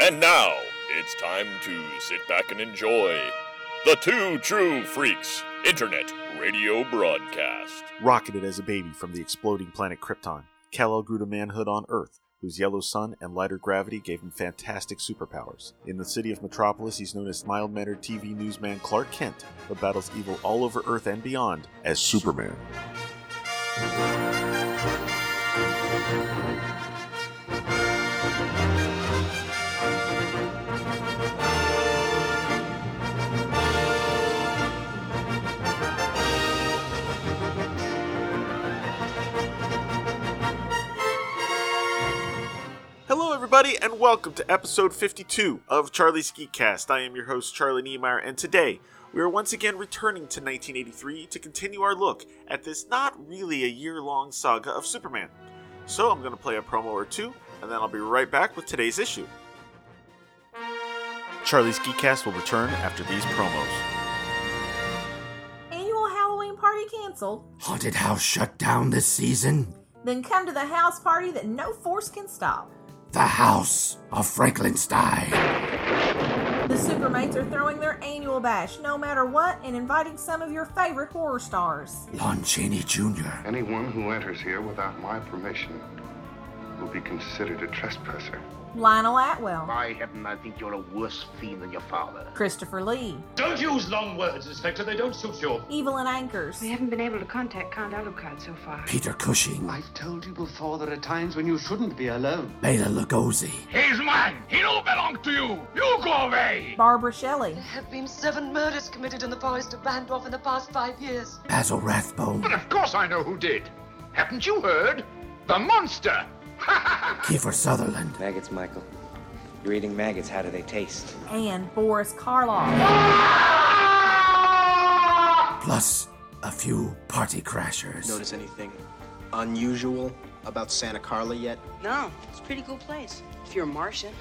And now, it's time to sit back and enjoy the Two True Freaks Internet Radio Broadcast. Rocketed as a baby from the exploding planet Krypton, Kal-El grew to manhood on Earth, whose yellow sun and lighter gravity gave him fantastic superpowers. In the city of Metropolis, he's known as mild mannered TV newsman Clark Kent, but battles evil all over Earth and beyond as Superman. Everybody, and welcome to episode 52 of Charlie's Geekcast. I am your host, Charlie Niemeyer, and today we are once again returning to 1983 to continue our look at this not really a year long saga of Superman. So I'm going to play a promo or two, and then I'll be right back with today's issue. Charlie's Geekcast will return after these promos. Annual Halloween party canceled? Haunted house shut down this season? Then come to the house party that no force can stop. The House of Frankenstein. The Supermates are throwing their annual bash no matter what and inviting some of your favorite horror stars. Lon Chaney Jr. Anyone who enters here without my permission will be considered a trespasser. Lionel Atwill, By heaven, I think you're a worse fiend than your father. Christopher Lee, Don't use long words, Inspector. They don't suit you. Evelyn Ankers, We haven't been able to contact Count Alucard so far. Peter Cushing. I've told you before there are times when you shouldn't be alone. Bela Lugosi. He's mine. He don't belong to you. You go away. Barbara Shelley, There have been seven murders committed in the forest of Vandorf in the past five years. Basil Rathbone. But of course I know who did. Haven't you heard? The monster. Kiefer Sutherland. Maggots, Michael. You're eating maggots. How do they taste? and Boris Karloff. Plus a few party crashers. Notice anything unusual about Santa Carla yet? No, it's a pretty cool place. If you're a Martian.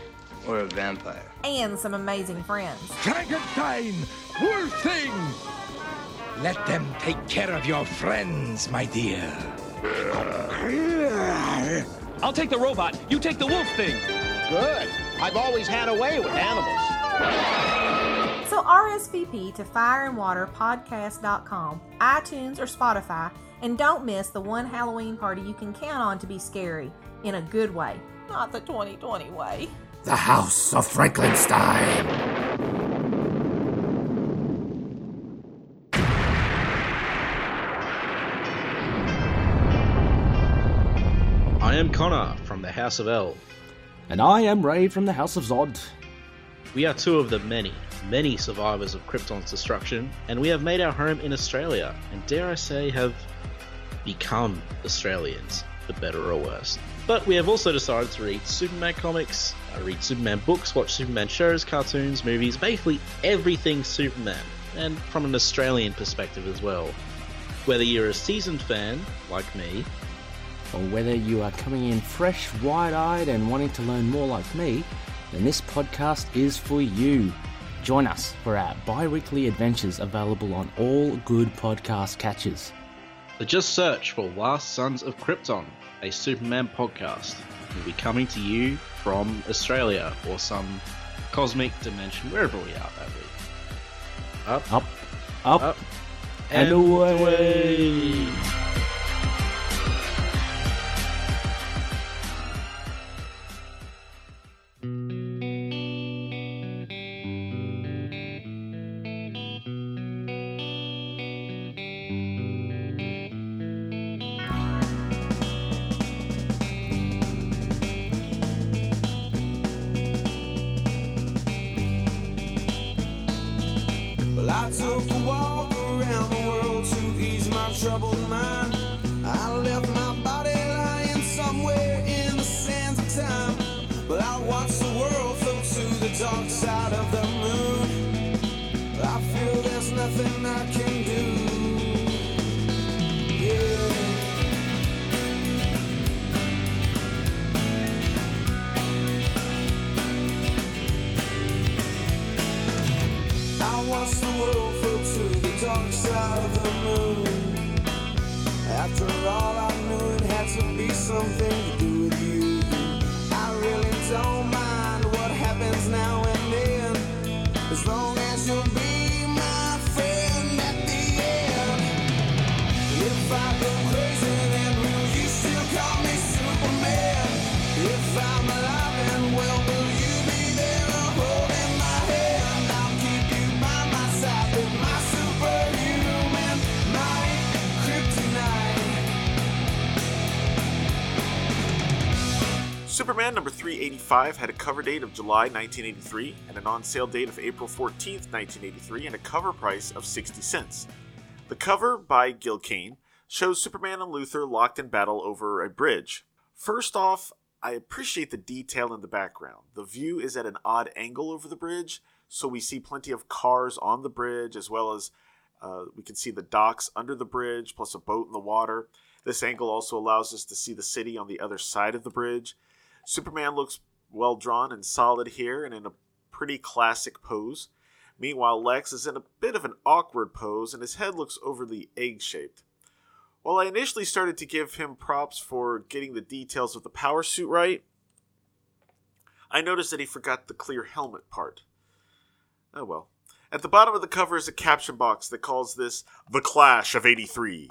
Or a vampire? and some amazing friends. Frankenstein! Worst thing! Let them take care of your friends, my dear. I'll take the robot. You take the wolf thing. Good. I've always had a way with animals. So RSVP to fireandwaterpodcast.com, iTunes, or Spotify, and don't miss the one Halloween party you can count on to be scary in a good way, not the 2020 way. The House of Frankenstein. Connor from the House of L. And I am Ray from the House of Zod. We are two of the many, many survivors of Krypton's destruction, and we have made our home in Australia, and dare I say, have become Australians, for better or worse. But we have also decided to read Superman comics, uh, read Superman books, watch Superman shows, cartoons, movies, basically everything Superman, and from an Australian perspective as well. Whether you're a seasoned fan, like me, Or whether you are coming in fresh, wide eyed, and wanting to learn more like me, then this podcast is for you. Join us for our bi weekly adventures available on all good podcast catches. So just search for Last Sons of Krypton, a Superman podcast. We'll be coming to you from Australia or some cosmic dimension, wherever we are that week. Up, Up, up, up, and away. Well, took a walk around the world to ease my troubled mind. I left my body lying somewhere in the sands of time. But I watched the world float to the dark side of the something to do with you. I really don't mind what happens now and then, as long as you'll be. Happened 8385 had a cover date of July 1983 and an on sale date of April 14, 1983, and a cover price of 60 cents. The cover, by Gil Kane, shows Superman and Luthor locked in battle over a bridge. First off, I appreciate the detail in the background. The view is at an odd angle over the bridge, so we see plenty of cars on the bridge as well as uh, we can see the docks under the bridge plus a boat in the water. This angle also allows us to see the city on the other side of the bridge. Superman looks well drawn and solid here and in a pretty classic pose. Meanwhile, Lex is in a bit of an awkward pose and his head looks overly egg shaped. While I initially started to give him props for getting the details of the power suit right, I noticed that he forgot the clear helmet part. Oh well. At the bottom of the cover is a caption box that calls this The Clash of 83.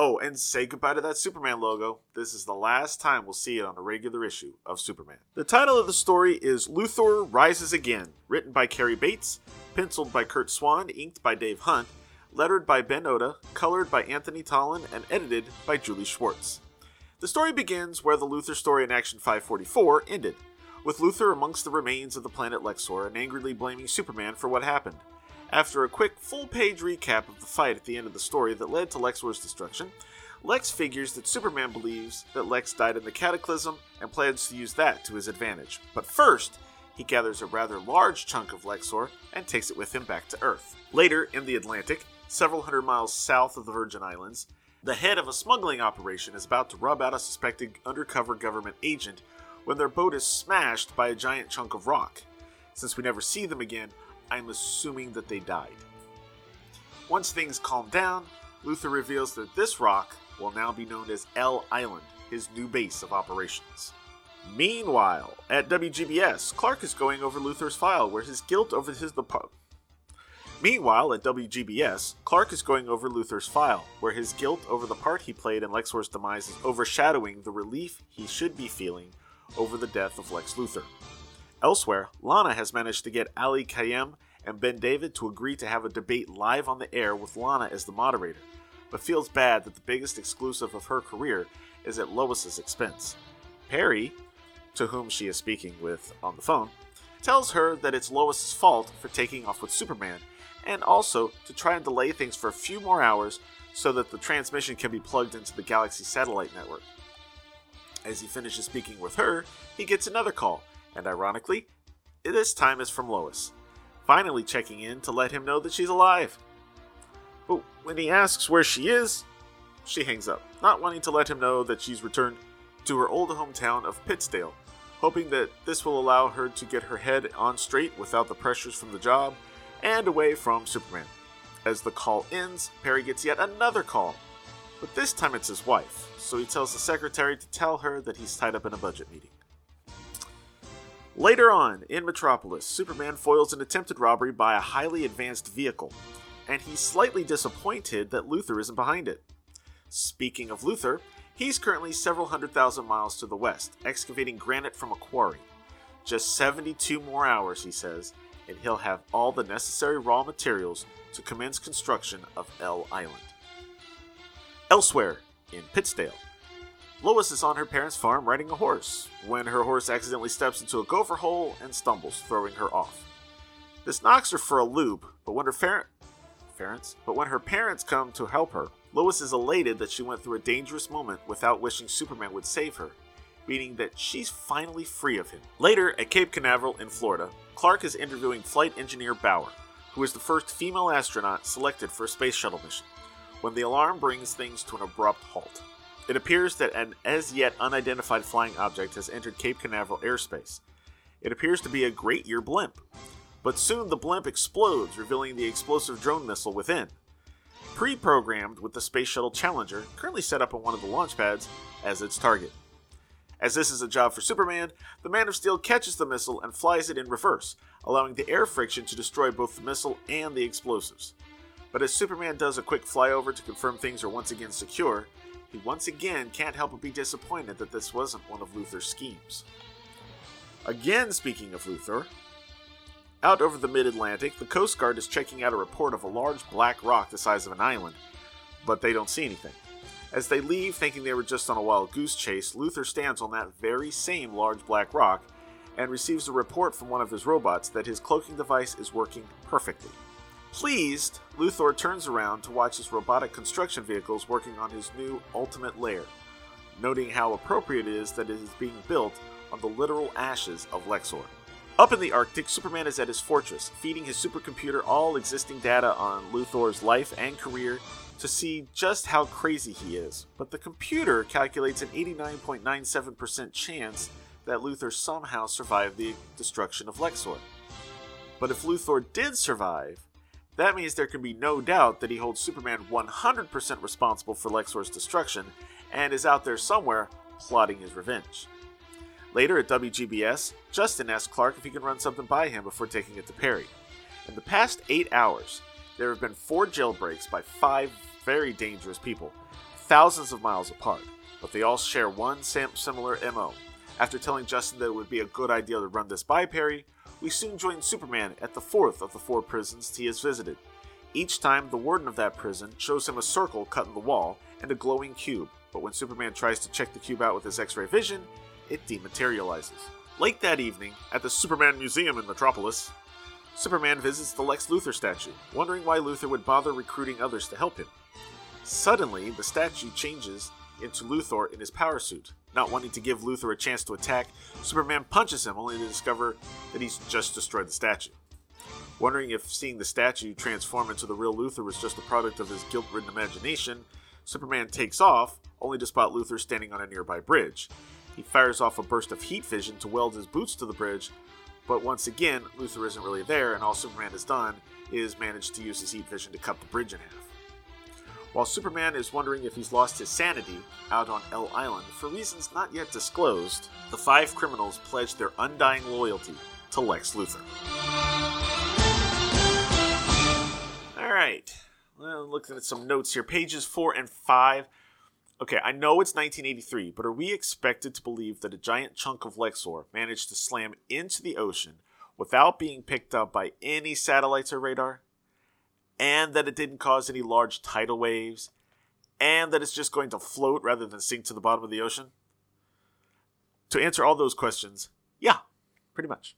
Oh, and say goodbye to that Superman logo. This is the last time we'll see it on a regular issue of Superman. The title of the story is Luthor Rises Again, written by Cary Bates, penciled by Curt Swan, inked by Dave Hunt, lettered by Ben Oda, colored by Anthony Tollin, and edited by Julie Schwartz. The story begins where the Luthor story in Action 544 ended, with Luthor amongst the remains of the planet Lexor and angrily blaming Superman for what happened. After a quick full page recap of the fight at the end of the story that led to Lexor's destruction, Lex figures that Superman believes that Lex died in the Cataclysm and plans to use that to his advantage. But first, he gathers a rather large chunk of Lexor and takes it with him back to Earth. Later, in the Atlantic, several hundred miles south of the Virgin Islands, the head of a smuggling operation is about to rub out a suspected undercover government agent when their boat is smashed by a giant chunk of rock. Since we never see them again, I'm assuming that they died. Once things calm down, Luthor reveals that this rock will now be known as L Island, his new base of operations. Meanwhile, at WGBS, Clark is going over Luthor's file where his guilt over his the Meanwhile, at WGBS, Clark is going over Luthor's file, where his guilt over the part he played in Lexor's demise is overshadowing the relief he should be feeling over the death of Lex Luthor. Elsewhere, Lana has managed to get Ali Kayem and Ben David to agree to have a debate live on the air with Lana as the moderator, but feels bad that the biggest exclusive of her career is at Lois's expense. Perry, to whom she is speaking with on the phone, tells her that it's Lois's fault for taking off with Superman, and also to try and delay things for a few more hours so that the transmission can be plugged into the Galaxy satellite network. As he finishes speaking with her, he gets another call, and ironically, this time is from Lois, finally checking in to let him know that she's alive. But when he asks where she is, she hangs up, not wanting to let him know that she's returned to her old hometown of Pittsdale, hoping that this will allow her to get her head on straight without the pressures from the job and away from Superman. As the call ends, Perry gets yet another call, but this time it's his wife, so he tells the secretary to tell her that he's tied up in a budget meeting. Later on, in Metropolis, Superman foils an attempted robbery by a highly advanced vehicle, and he's slightly disappointed that Luthor isn't behind it. Speaking of Luthor, he's currently several hundred thousand miles to the west, excavating granite from a quarry. Just 72 more hours, he says, and he'll have all the necessary raw materials to commence construction of L Island. Elsewhere, in Pittsdale, Lois is on her parents' farm riding a horse when her horse accidentally steps into a gopher hole and stumbles, throwing her off. This knocks her for a loop, but when her fer- parents, but when her parents come to help her, Lois is elated that she went through a dangerous moment without wishing Superman would save her, meaning that she's finally free of him. Later, at Cape Canaveral in Florida, Clark is interviewing flight engineer Bauer, who is the first female astronaut selected for a space shuttle mission, when the alarm brings things to an abrupt halt. It appears that an as yet unidentified flying object has entered Cape Canaveral airspace. It appears to be a Great Year blimp, but soon the blimp explodes, revealing the explosive drone missile within. Pre programmed with the Space Shuttle Challenger, currently set up on one of the launch pads, as its target. As this is a job for Superman, the Man of Steel catches the missile and flies it in reverse, allowing the air friction to destroy both the missile and the explosives. But as Superman does a quick flyover to confirm things are once again secure, he once again can't help but be disappointed that this wasn't one of Luthor's schemes. Again, speaking of Luthor, out over the mid Atlantic, the Coast Guard is checking out a report of a large black rock the size of an island, but they don't see anything. As they leave, thinking they were just on a wild goose chase, Luthor stands on that very same large black rock and receives a report from one of his robots that his cloaking device is working perfectly. Pleased, Luthor turns around to watch his robotic construction vehicles working on his new ultimate lair, noting how appropriate it is that it is being built on the literal ashes of Lexor. Up in the Arctic, Superman is at his fortress, feeding his supercomputer all existing data on Luthor's life and career to see just how crazy he is. But the computer calculates an 89.97% chance that Luthor somehow survived the destruction of Lexor. But if Luthor did survive, that means there can be no doubt that he holds Superman 100% responsible for Lexor's destruction and is out there somewhere plotting his revenge. Later at WGBS, Justin asks Clark if he can run something by him before taking it to Perry. In the past eight hours, there have been four jailbreaks by five very dangerous people, thousands of miles apart, but they all share one similar MO. After telling Justin that it would be a good idea to run this by Perry, we soon join Superman at the fourth of the four prisons he has visited. Each time, the warden of that prison shows him a circle cut in the wall and a glowing cube, but when Superman tries to check the cube out with his X ray vision, it dematerializes. Late that evening, at the Superman Museum in Metropolis, Superman visits the Lex Luthor statue, wondering why Luthor would bother recruiting others to help him. Suddenly, the statue changes into Luthor in his power suit. Not wanting to give Luthor a chance to attack, Superman punches him only to discover that he's just destroyed the statue. Wondering if seeing the statue transform into the real Luthor was just a product of his guilt ridden imagination, Superman takes off, only to spot Luthor standing on a nearby bridge. He fires off a burst of heat vision to weld his boots to the bridge, but once again, Luthor isn't really there, and all Superman has done is manage to use his heat vision to cut the bridge in half. While Superman is wondering if he's lost his sanity out on El Island for reasons not yet disclosed, the five criminals pledge their undying loyalty to Lex Luthor. Alright, well, looking at some notes here, pages 4 and 5 Okay, I know it's 1983, but are we expected to believe that a giant chunk of Lexor managed to slam into the ocean without being picked up by any satellites or radar? And that it didn't cause any large tidal waves? And that it's just going to float rather than sink to the bottom of the ocean? To answer all those questions, yeah, pretty much.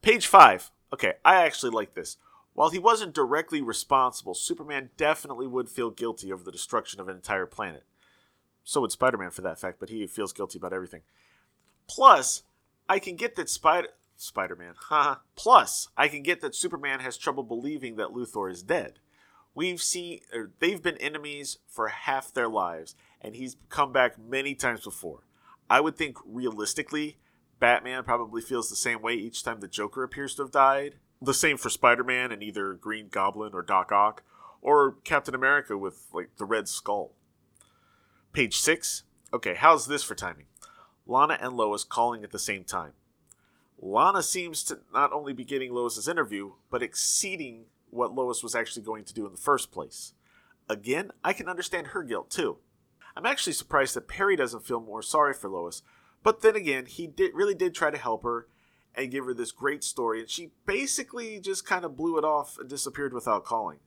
Page 5. Okay, I actually like this. While he wasn't directly responsible, Superman definitely would feel guilty over the destruction of an entire planet. So would Spider Man for that fact, but he feels guilty about everything. Plus, I can get that Spider Spider Man. Plus, I can get that Superman has trouble believing that Luthor is dead. We've seen er, they've been enemies for half their lives, and he's come back many times before. I would think realistically, Batman probably feels the same way each time the Joker appears to have died. The same for Spider Man and either Green Goblin or Doc Ock, or Captain America with like the Red Skull. Page 6. Okay, how's this for timing? Lana and Lois calling at the same time. Lana seems to not only be getting Lois's interview, but exceeding what Lois was actually going to do in the first place. Again, I can understand her guilt too. I'm actually surprised that Perry doesn't feel more sorry for Lois, but then again, he did really did try to help her and give her this great story, and she basically just kind of blew it off and disappeared without calling.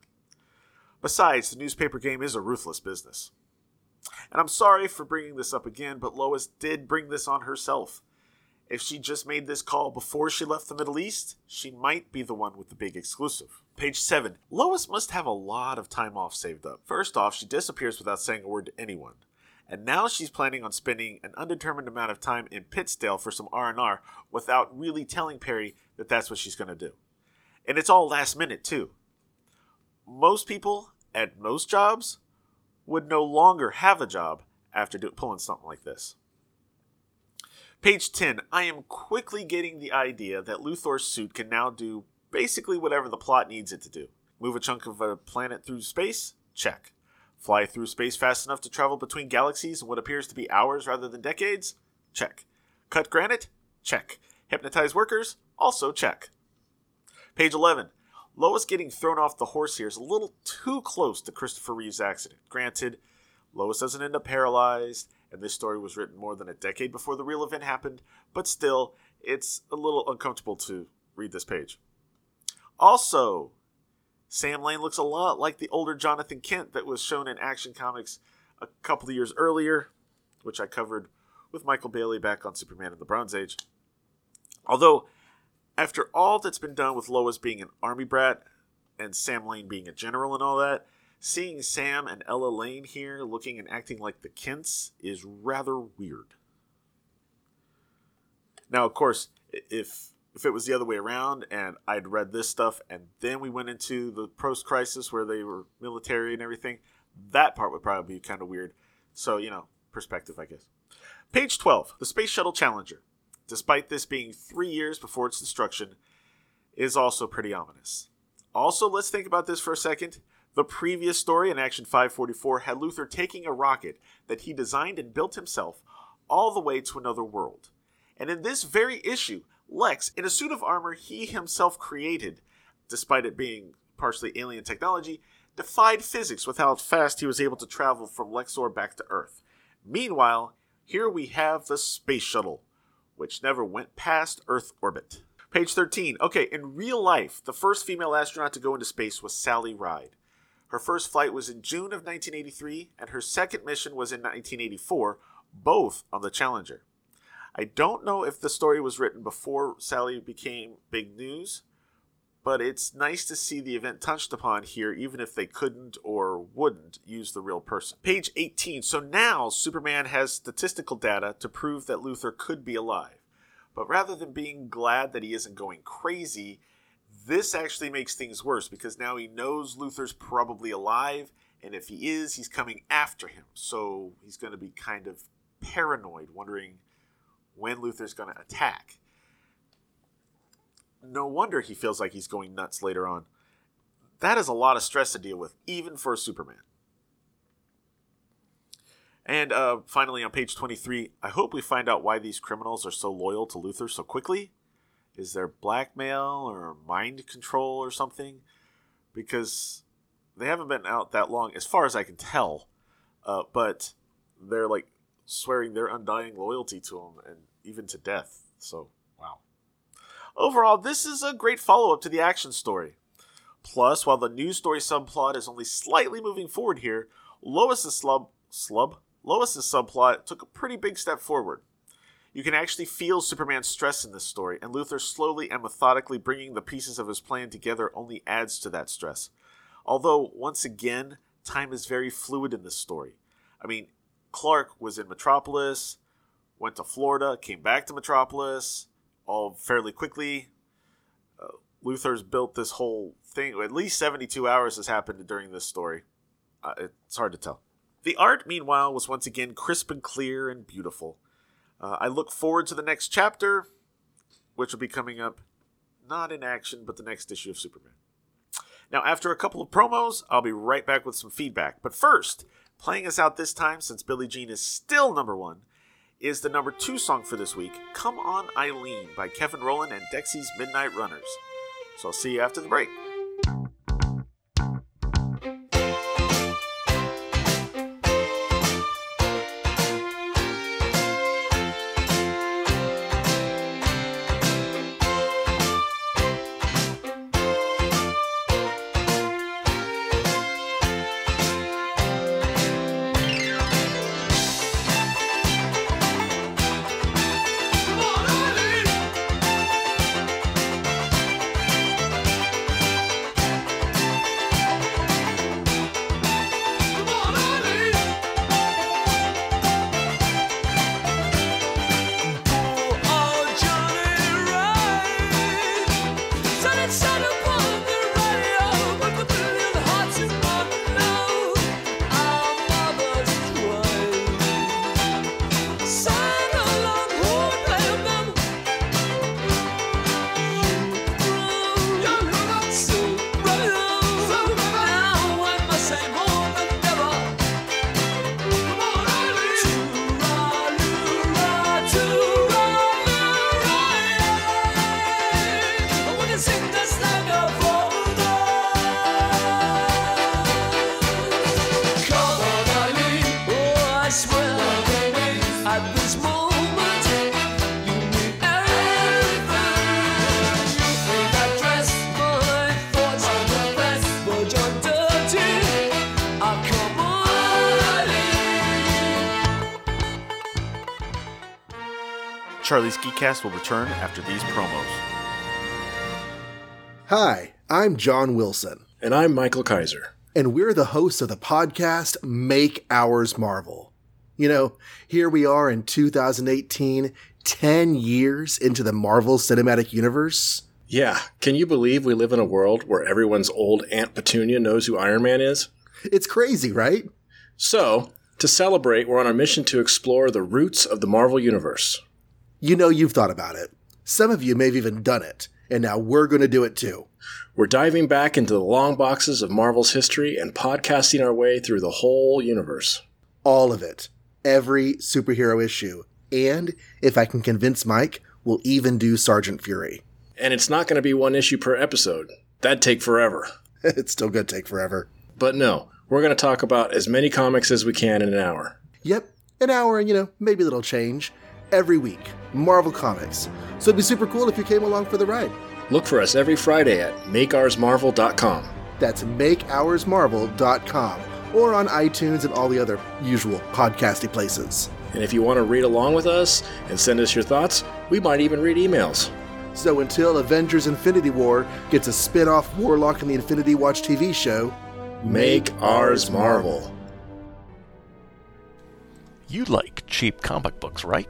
Besides, the newspaper game is a ruthless business. And I'm sorry for bringing this up again, but Lois did bring this on herself. If she just made this call before she left the Middle East, she might be the one with the big exclusive. Page 7. Lois must have a lot of time off saved up. First off, she disappears without saying a word to anyone. And now she's planning on spending an undetermined amount of time in Pittsdale for some R&R without really telling Perry that that's what she's going to do. And it's all last minute, too. Most people at most jobs would no longer have a job after do, pulling something like this. Page 10. I am quickly getting the idea that Luthor's suit can now do basically whatever the plot needs it to do. Move a chunk of a planet through space? Check. Fly through space fast enough to travel between galaxies in what appears to be hours rather than decades? Check. Cut granite? Check. Hypnotize workers? Also check. Page 11. Lois getting thrown off the horse here is a little too close to Christopher Reeve's accident. Granted, Lois doesn't end up paralyzed, and this story was written more than a decade before the real event happened, but still, it's a little uncomfortable to read this page. Also, Sam Lane looks a lot like the older Jonathan Kent that was shown in Action Comics a couple of years earlier, which I covered with Michael Bailey back on Superman in the Bronze Age. Although, after all that's been done with Lois being an army brat and Sam Lane being a general and all that, seeing Sam and Ella Lane here looking and acting like the Kents is rather weird. Now, of course, if if it was the other way around and I'd read this stuff and then we went into the post crisis where they were military and everything, that part would probably be kind of weird. So, you know, perspective, I guess. Page 12 The Space Shuttle Challenger, despite this being three years before its destruction, is also pretty ominous. Also, let's think about this for a second. The previous story in Action 544 had Luthor taking a rocket that he designed and built himself all the way to another world. And in this very issue, Lex, in a suit of armor he himself created, despite it being partially alien technology, defied physics with how fast he was able to travel from Lexor back to Earth. Meanwhile, here we have the space shuttle, which never went past Earth orbit. Page 13. Okay, in real life, the first female astronaut to go into space was Sally Ride. Her first flight was in June of 1983, and her second mission was in 1984, both on the Challenger. I don't know if the story was written before Sally became big news, but it's nice to see the event touched upon here, even if they couldn't or wouldn't use the real person. Page 18. So now Superman has statistical data to prove that Luthor could be alive. But rather than being glad that he isn't going crazy, this actually makes things worse because now he knows Luthor's probably alive, and if he is, he's coming after him. So he's going to be kind of paranoid, wondering when Luthor's going to attack. No wonder he feels like he's going nuts later on. That is a lot of stress to deal with, even for a Superman. And uh, finally, on page 23, I hope we find out why these criminals are so loyal to Luthor so quickly. Is there blackmail or mind control or something? Because they haven't been out that long, as far as I can tell. Uh, but they're like swearing their undying loyalty to him and even to death. So, wow. Overall, this is a great follow up to the action story. Plus, while the news story subplot is only slightly moving forward here, Lois's slub, slub, Lois's subplot took a pretty big step forward. You can actually feel Superman's stress in this story, and Luthor slowly and methodically bringing the pieces of his plan together only adds to that stress. Although, once again, time is very fluid in this story. I mean, Clark was in Metropolis, went to Florida, came back to Metropolis, all fairly quickly. Uh, Luthor's built this whole thing. At least 72 hours has happened during this story. Uh, it's hard to tell. The art, meanwhile, was once again crisp and clear and beautiful. Uh, I look forward to the next chapter, which will be coming up not in action, but the next issue of Superman. Now, after a couple of promos, I'll be right back with some feedback. But first, playing us out this time, since Billie Jean is still number one, is the number two song for this week, Come On Eileen by Kevin Rowland and Dexy's Midnight Runners. So I'll see you after the break. Charlie's Geekcast will return after these promos. Hi, I'm John Wilson. And I'm Michael Kaiser. And we're the hosts of the podcast Make Ours Marvel. You know, here we are in 2018, 10 years into the Marvel Cinematic Universe. Yeah, can you believe we live in a world where everyone's old Aunt Petunia knows who Iron Man is? It's crazy, right? So, to celebrate, we're on a mission to explore the roots of the Marvel Universe. You know you've thought about it. Some of you may have even done it, and now we're going to do it too. We're diving back into the long boxes of Marvel's history and podcasting our way through the whole universe. All of it. Every superhero issue. And, if I can convince Mike, we'll even do Sergeant Fury. And it's not going to be one issue per episode. That'd take forever. it's still going to take forever. But no, we're going to talk about as many comics as we can in an hour. Yep, an hour and, you know, maybe a little change. Every week, Marvel Comics. So it'd be super cool if you came along for the ride. Look for us every Friday at makeoursmarvel.com. That's makeoursmarvel.com or on iTunes and all the other usual podcasty places. And if you want to read along with us and send us your thoughts, we might even read emails. So until Avengers Infinity War gets a spin off Warlock in the Infinity Watch TV show, make ours Marvel. You like cheap comic books, right?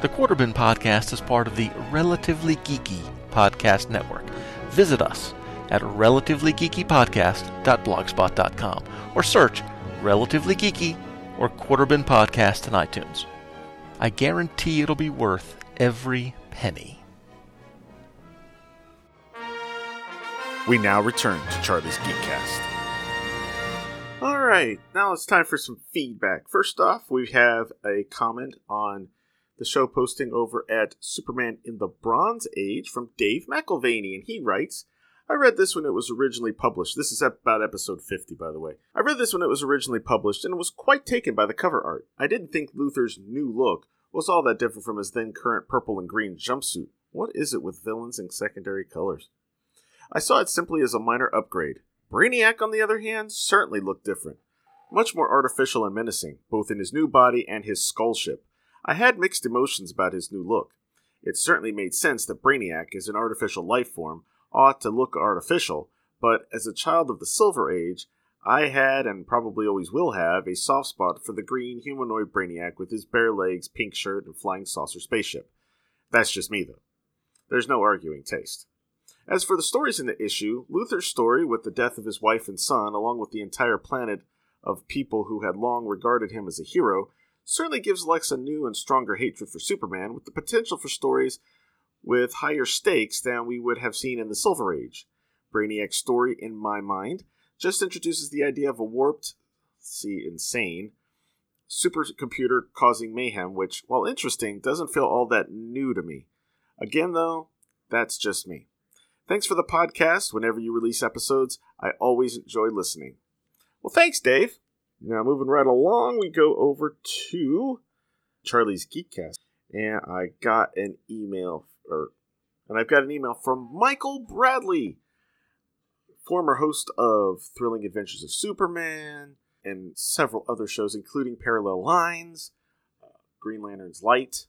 The Quarterbin Podcast is part of the Relatively Geeky Podcast Network. Visit us at relativelygeekypodcast.blogspot.com or search Relatively Geeky or Quarterbin Podcast in iTunes. I guarantee it'll be worth every penny. We now return to Charlie's Geekcast. All right, now it's time for some feedback. First off, we have a comment on the show posting over at Superman in the Bronze Age from Dave McElvaney, and he writes, I read this when it was originally published. This is about episode 50, by the way. I read this when it was originally published and it was quite taken by the cover art. I didn't think Luthor's new look was all that different from his then current purple and green jumpsuit. What is it with villains and secondary colors? I saw it simply as a minor upgrade. Brainiac, on the other hand, certainly looked different. Much more artificial and menacing, both in his new body and his skull ship. I had mixed emotions about his new look. It certainly made sense that Brainiac, as an artificial life form, ought to look artificial, but as a child of the Silver Age, I had and probably always will have a soft spot for the green humanoid Brainiac with his bare legs, pink shirt, and flying saucer spaceship. That's just me, though. There's no arguing taste. As for the stories in the issue, Luthor's story with the death of his wife and son, along with the entire planet of people who had long regarded him as a hero, certainly gives Lex a new and stronger hatred for Superman, with the potential for stories with higher stakes than we would have seen in the Silver Age. Brainiac's story, in my mind, just introduces the idea of a warped, see, insane, supercomputer causing mayhem, which, while interesting, doesn't feel all that new to me. Again, though, that's just me. Thanks for the podcast. Whenever you release episodes, I always enjoy listening. Well, thanks, Dave. Now, moving right along, we go over to Charlie's Geekcast. And I got an email, or, and I've got an email from Michael Bradley, former host of Thrilling Adventures of Superman and several other shows, including Parallel Lines, uh, Green Lantern's Light,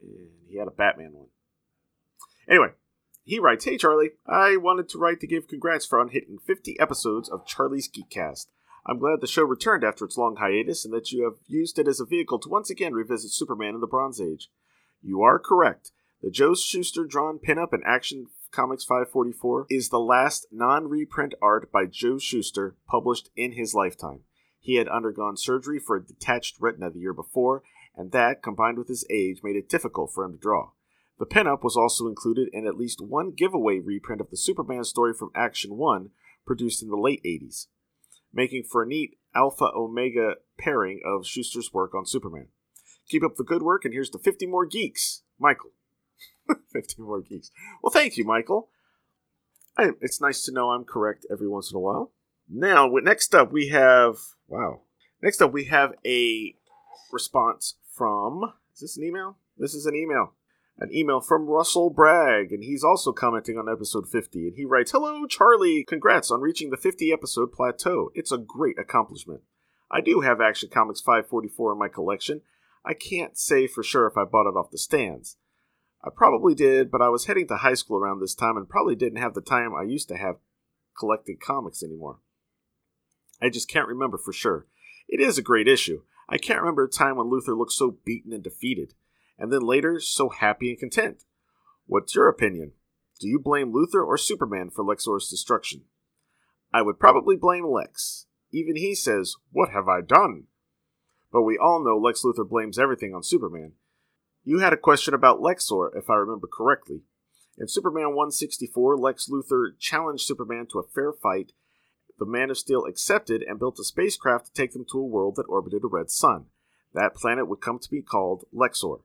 and he had a Batman one. Anyway, he writes, Hey Charlie, I wanted to write to give congrats for on hitting 50 episodes of Charlie's Geekcast. I'm glad the show returned after its long hiatus and that you have used it as a vehicle to once again revisit Superman in the Bronze Age. You are correct. The Joe Shuster drawn pinup in Action Comics 544 is the last non reprint art by Joe Shuster published in his lifetime. He had undergone surgery for a detached retina the year before, and that, combined with his age, made it difficult for him to draw. The pinup was also included in at least one giveaway reprint of the Superman story from Action 1, produced in the late 80s making for a neat alpha omega pairing of Shuster's work on Superman. Keep up the good work, and here's to 50 more geeks. Michael. 50 more geeks. Well, thank you, Michael. I, it's nice to know I'm correct every once in a while. Now, next up, we have. Wow. Next up, we have a response from. Is this an email? This is an email. An email from Russell Bragg, and he's also commenting on episode 50. And he writes Hello, Charlie! Congrats on reaching the 50 episode plateau. It's a great accomplishment. I do have Action Comics 544 in my collection. I can't say for sure if I bought it off the stands. I probably did, but I was heading to high school around this time and probably didn't have the time I used to have collecting comics anymore. I just can't remember for sure. It is a great issue. I can't remember a time when Luthor looked so beaten and defeated and then later so happy and content. What's your opinion? Do you blame Luthor or Superman for Lexor's destruction? I would probably blame Lex. Even he says, What have I done? But we all know Lex Luthor blames everything on Superman. You had a question about Lexor, if I remember correctly. In Superman 164, Lex Luthor challenged Superman to a fair fight. The Man of Steel accepted and built a spacecraft to take them to a world that orbited a red sun. That planet would come to be called Lexor.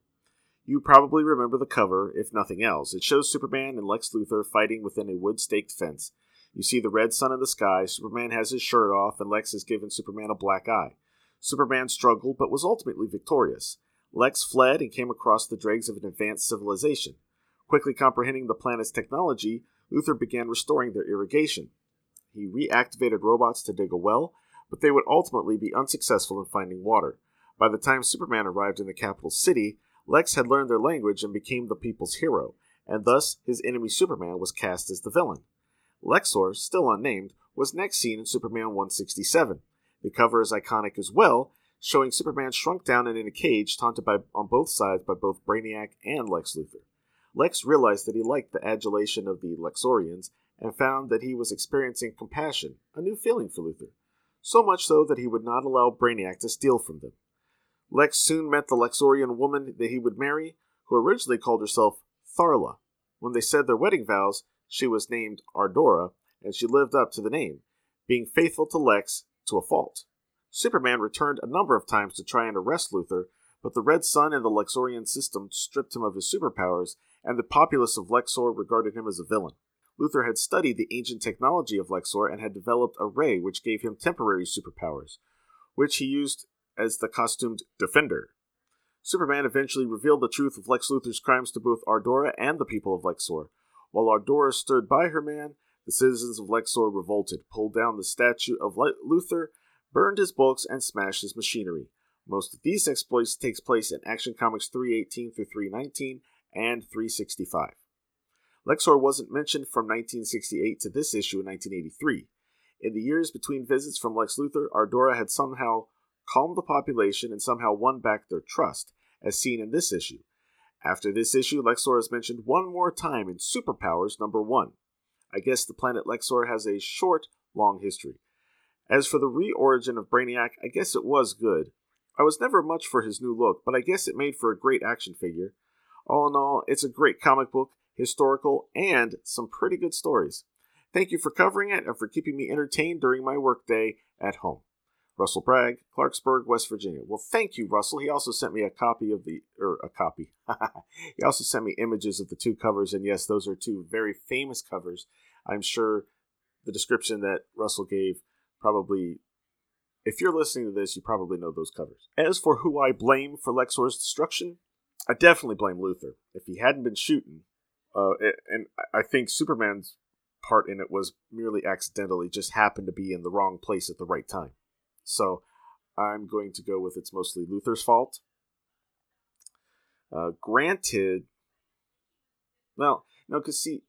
You probably remember the cover, if nothing else. It shows Superman and Lex Luthor fighting within a wood staked fence. You see the red sun in the sky, Superman has his shirt off, and Lex has given Superman a black eye. Superman struggled, but was ultimately victorious. Lex fled and came across the dregs of an advanced civilization. Quickly comprehending the planet's technology, Luthor began restoring their irrigation. He reactivated robots to dig a well, but they would ultimately be unsuccessful in finding water. By the time Superman arrived in the capital city, Lex had learned their language and became the people's hero, and thus his enemy Superman was cast as the villain. Lexor, still unnamed, was next seen in Superman 167. The cover is iconic as well, showing Superman shrunk down and in a cage, taunted by, on both sides by both Brainiac and Lex Luthor. Lex realized that he liked the adulation of the Lexorians and found that he was experiencing compassion, a new feeling for Luthor. So much so that he would not allow Brainiac to steal from them. Lex soon met the Lexorian woman that he would marry, who originally called herself Tharla. When they said their wedding vows, she was named Ardora, and she lived up to the name, being faithful to Lex to a fault. Superman returned a number of times to try and arrest Luthor, but the Red Sun and the Lexorian system stripped him of his superpowers, and the populace of Lexor regarded him as a villain. Luthor had studied the ancient technology of Lexor and had developed a ray which gave him temporary superpowers, which he used as the costumed Defender. Superman eventually revealed the truth of Lex Luthor's crimes to both Ardora and the people of Lexor. While Ardora stood by her man, the citizens of Lexor revolted, pulled down the statue of Luthor, burned his books, and smashed his machinery. Most of these exploits takes place in Action Comics 318 through 319 and 365. Lexor wasn't mentioned from 1968 to this issue in 1983. In the years between visits from Lex Luthor, Ardora had somehow calmed the population, and somehow won back their trust, as seen in this issue. After this issue, Lexor is mentioned one more time in Superpowers number one. I guess the planet Lexor has a short, long history. As for the re-origin of Brainiac, I guess it was good. I was never much for his new look, but I guess it made for a great action figure. All in all, it's a great comic book, historical, and some pretty good stories. Thank you for covering it and for keeping me entertained during my workday at home. Russell Bragg, Clarksburg, West Virginia. Well, thank you, Russell. He also sent me a copy of the, or a copy. he also sent me images of the two covers, and yes, those are two very famous covers. I'm sure the description that Russell gave probably, if you're listening to this, you probably know those covers. As for who I blame for Lexor's destruction, I definitely blame Luthor. If he hadn't been shooting, uh, and I think Superman's part in it was merely accidentally, just happened to be in the wrong place at the right time. So I'm going to go with it's mostly Luthor's fault. Uh, granted, well, no, because see,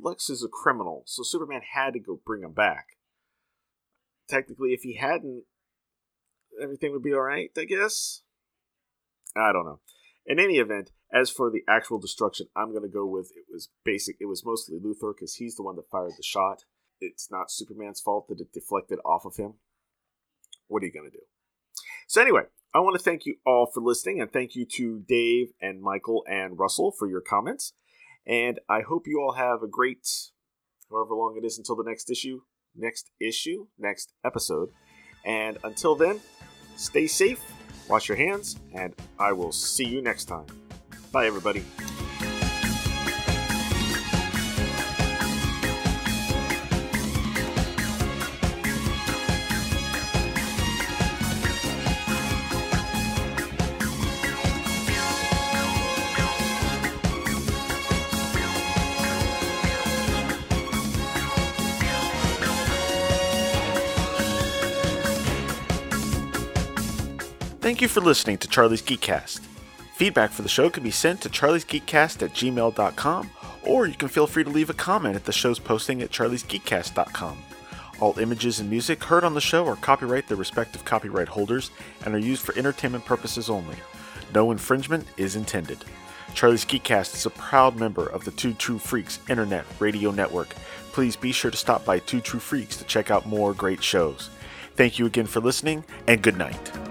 Lex is a criminal, so Superman had to go bring him back. Technically, if he hadn't, everything would be alright, I guess? I don't know. In any event, as for the actual destruction, I'm going to go with it was basic. It was mostly Luthor because he's the one that fired the shot. It's not Superman's fault that it deflected off of him what are you going to do? So, anyway, I want to thank you all for listening, and thank you to Dave and Michael and Russell for your comments. And I hope you all have a great, however long it is until the next issue, next issue, next episode. And until then, stay safe, Wash your hands, and I will see you next time. Bye, everybody. You for listening to Charlie's Geekcast. Feedback for the show can be sent to charliesgeekcast at gmail.com, or you can feel free to leave a comment at the show's posting at charliesgeekcast.com. All images and music heard on the show are copyright their respective copyright holders and are used for entertainment purposes only. No infringement is intended. Charlie's Geekcast is a proud member of the Two True Freaks Internet Radio Network. Please be sure to stop by Two True Freaks to check out more great shows. Thank you again for listening, and good night.